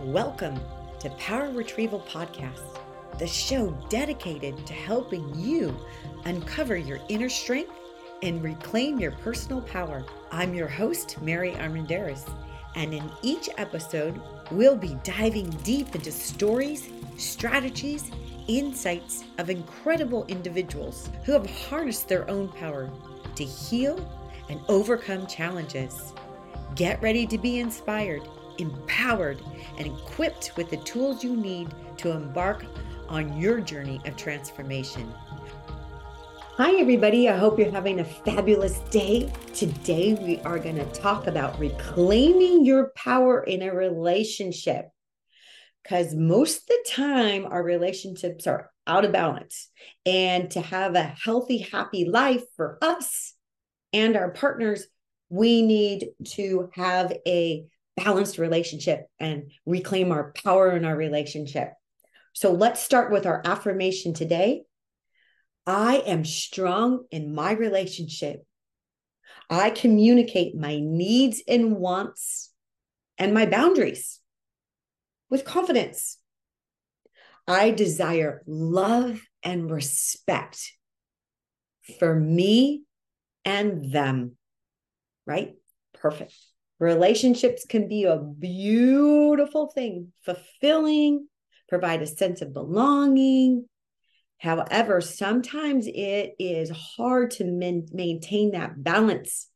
Welcome to Power Retrieval Podcast, the show dedicated to helping you uncover your inner strength and reclaim your personal power. I'm your host, Mary Armendariz, and in each episode, we'll be diving deep into stories, strategies, insights of incredible individuals who have harnessed their own power to heal and overcome challenges. Get ready to be inspired empowered, and equipped with the tools you need to embark on your journey of transformation. Hi, everybody. I hope you're having a fabulous day. Today, we are going to talk about reclaiming your power in a relationship. Because most of the time, our relationships are out of balance. And to have a healthy, happy life for us and our partners, we need to have a balanced relationship and reclaim our power in our relationship. So let's start with our affirmation today. I am strong in my relationship. I communicate my needs and wants and my boundaries with confidence. I desire love and respect for me and them. Right? Perfect. Relationships can be a beautiful thing, fulfilling, provide a sense of belonging. However, sometimes it is hard to maintain that balance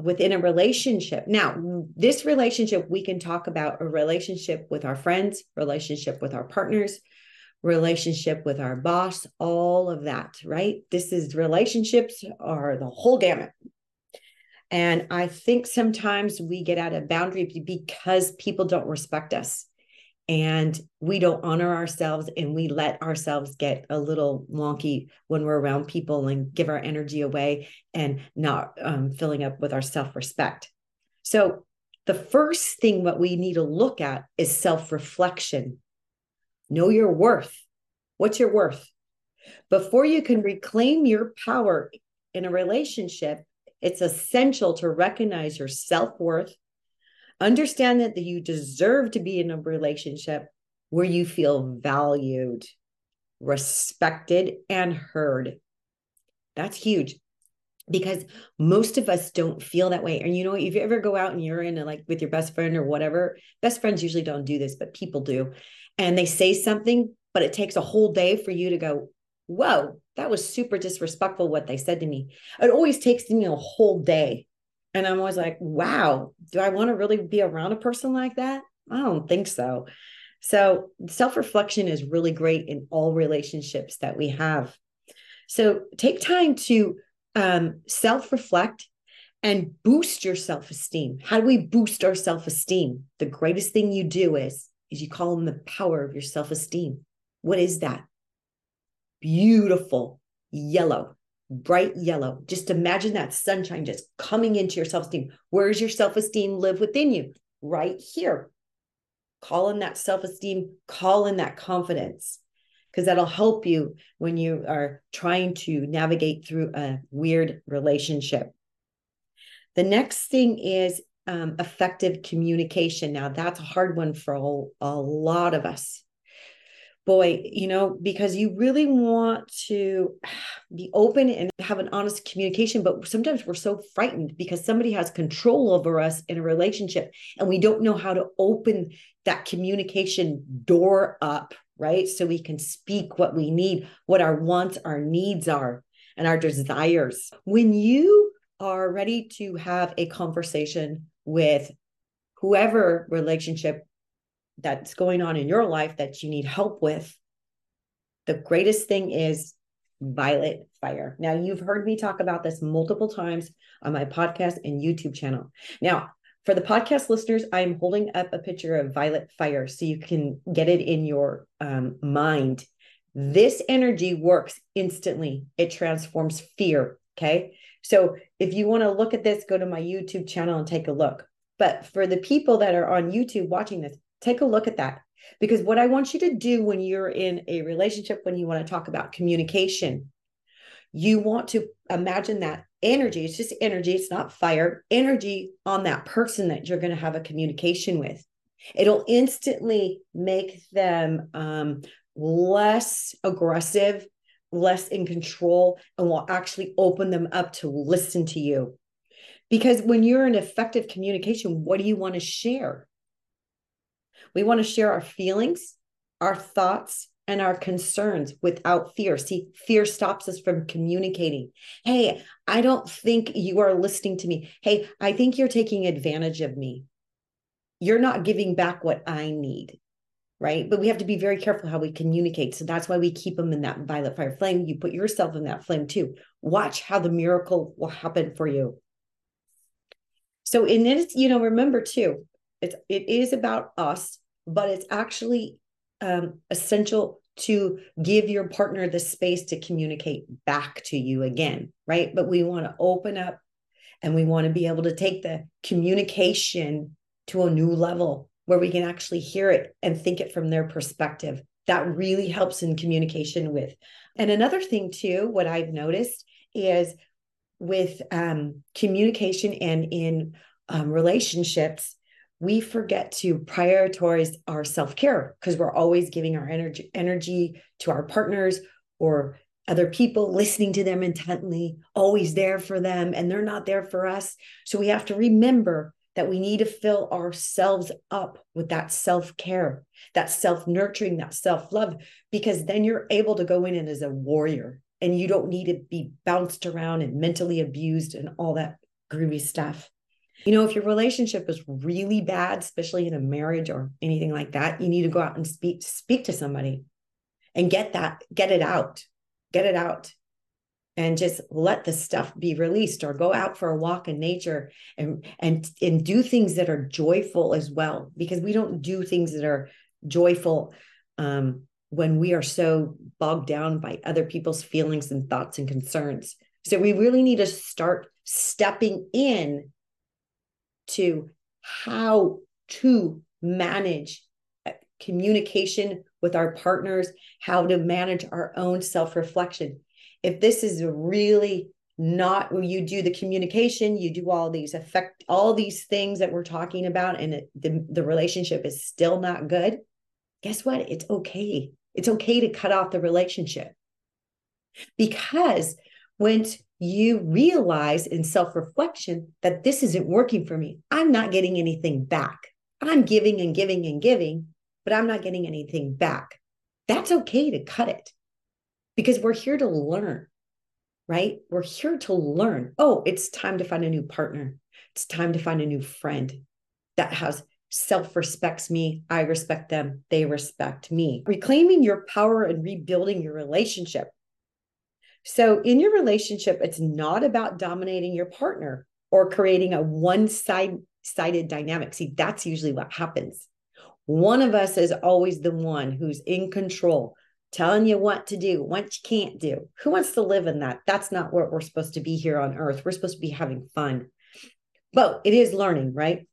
within a relationship. Now, this relationship, we can talk about a relationship with our friends, relationship with our partners, relationship with our boss, all of that, right? This is relationships are the whole gamut. And I think sometimes we get out of boundary because people don't respect us. And we don't honor ourselves and we let ourselves get a little wonky when we're around people and give our energy away and not um, filling up with our self-respect. So the first thing what we need to look at is self-reflection. Know your worth. What's your worth? Before you can reclaim your power in a relationship it's essential to recognize your self worth, understand that, that you deserve to be in a relationship where you feel valued, respected, and heard. That's huge because most of us don't feel that way. And you know, if you ever go out and you're in a, like with your best friend or whatever, best friends usually don't do this, but people do. And they say something, but it takes a whole day for you to go, whoa, that was super disrespectful what they said to me. It always takes me a whole day. And I'm always like, wow, do I want to really be around a person like that? I don't think so. So, self reflection is really great in all relationships that we have. So, take time to um, self reflect and boost your self esteem. How do we boost our self esteem? The greatest thing you do is, is you call them the power of your self esteem. What is that? Beautiful yellow, bright yellow. Just imagine that sunshine just coming into your self esteem. Where's your self esteem live within you? Right here. Call in that self esteem, call in that confidence, because that'll help you when you are trying to navigate through a weird relationship. The next thing is um, effective communication. Now, that's a hard one for a, a lot of us boy, you know, because you really want to be open and have an honest communication. But sometimes we're so frightened because somebody has control over us in a relationship and we don't know how to open that communication door up, right? So we can speak what we need, what our wants, our needs are, and our desires. When you are ready to have a conversation with whoever relationship that's going on in your life that you need help with, the greatest thing is violet fire. Now, you've heard me talk about this multiple times on my podcast and YouTube channel. Now, for the podcast listeners, I'm holding up a picture of violet fire so you can get it in your um, mind. This energy works instantly, it transforms fear. Okay. So if you want to look at this, go to my YouTube channel and take a look. But for the people that are on YouTube watching this, Take a look at that. Because what I want you to do when you're in a relationship, when you want to talk about communication, you want to imagine that energy. It's just energy, it's not fire, energy on that person that you're going to have a communication with. It'll instantly make them um, less aggressive, less in control, and will actually open them up to listen to you. Because when you're in effective communication, what do you want to share? We want to share our feelings, our thoughts, and our concerns without fear. See, fear stops us from communicating. Hey, I don't think you are listening to me. Hey, I think you're taking advantage of me. You're not giving back what I need. Right. But we have to be very careful how we communicate. So that's why we keep them in that violet fire flame. You put yourself in that flame too. Watch how the miracle will happen for you. So in this, you know, remember too, it's it is about us, but it's actually um, essential to give your partner the space to communicate back to you again, right? But we want to open up and we want to be able to take the communication to a new level where we can actually hear it and think it from their perspective. That really helps in communication with. And another thing, too, what I've noticed is with um, communication and in um, relationships, we forget to prioritize our self-care because we're always giving our energy energy to our partners or other people listening to them intently always there for them and they're not there for us. So we have to remember that we need to fill ourselves up with that self-care that self-nurturing that self-love because then you're able to go in and as a warrior and you don't need to be bounced around and mentally abused and all that groovy stuff you know, if your relationship is really bad, especially in a marriage or anything like that, you need to go out and speak speak to somebody and get that get it out. Get it out. And just let the stuff be released or go out for a walk in nature and and and do things that are joyful as well because we don't do things that are joyful um, when we are so bogged down by other people's feelings and thoughts and concerns. So we really need to start stepping in to how to manage uh, communication with our partners, how to manage our own self reflection. If this is really not where you do the communication, you do all these affect all these things that we're talking about, and it, the, the relationship is still not good, guess what? It's okay. It's okay to cut off the relationship because once you realize in self reflection that this isn't working for me. I'm not getting anything back. I'm giving and giving and giving, but I'm not getting anything back. That's okay to cut it because we're here to learn, right? We're here to learn. Oh, it's time to find a new partner. It's time to find a new friend that has self respects me. I respect them. They respect me. Reclaiming your power and rebuilding your relationship so, in your relationship, it's not about dominating your partner or creating a one side sided dynamic. See, that's usually what happens. One of us is always the one who's in control, telling you what to do, what you can't do. Who wants to live in that? That's not what we're supposed to be here on earth. We're supposed to be having fun. But it is learning, right?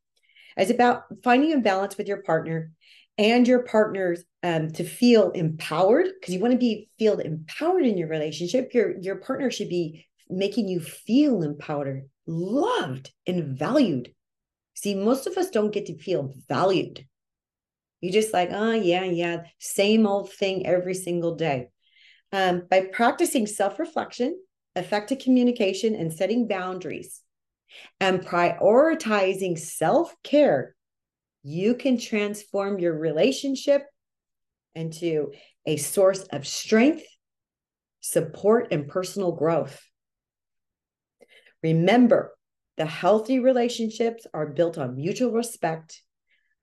It's about finding a balance with your partner and your partners um, to feel empowered because you want to be feel empowered in your relationship your your partner should be making you feel empowered loved and valued. See most of us don't get to feel valued. You just like oh yeah yeah same old thing every single day. Um, by practicing self-reflection effective communication and setting boundaries and prioritizing self-care you can transform your relationship into a source of strength, support, and personal growth. Remember, the healthy relationships are built on mutual respect,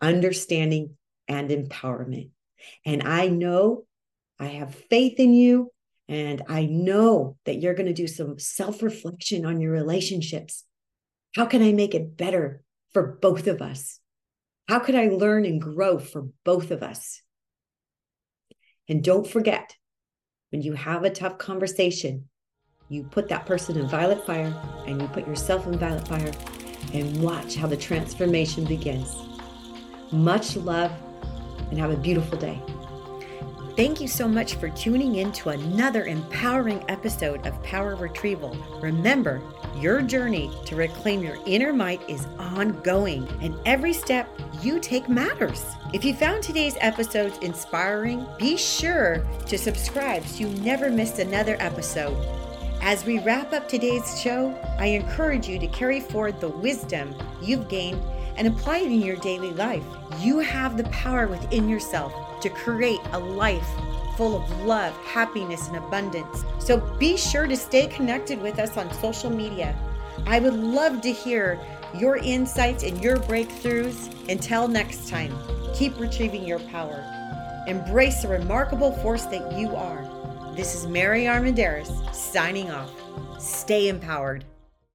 understanding, and empowerment. And I know I have faith in you, and I know that you're going to do some self reflection on your relationships. How can I make it better for both of us? How could I learn and grow for both of us? And don't forget, when you have a tough conversation, you put that person in violet fire and you put yourself in violet fire and watch how the transformation begins. Much love and have a beautiful day. Thank you so much for tuning in to another empowering episode of Power Retrieval. Remember, your journey to reclaim your inner might is ongoing, and every step you take matters. If you found today's episode inspiring, be sure to subscribe so you never miss another episode. As we wrap up today's show, I encourage you to carry forward the wisdom you've gained and apply it in your daily life. You have the power within yourself to create a life full of love, happiness, and abundance. So be sure to stay connected with us on social media. I would love to hear your insights and your breakthroughs. Until next time, keep retrieving your power. Embrace the remarkable force that you are. This is Mary Armendariz signing off. Stay empowered.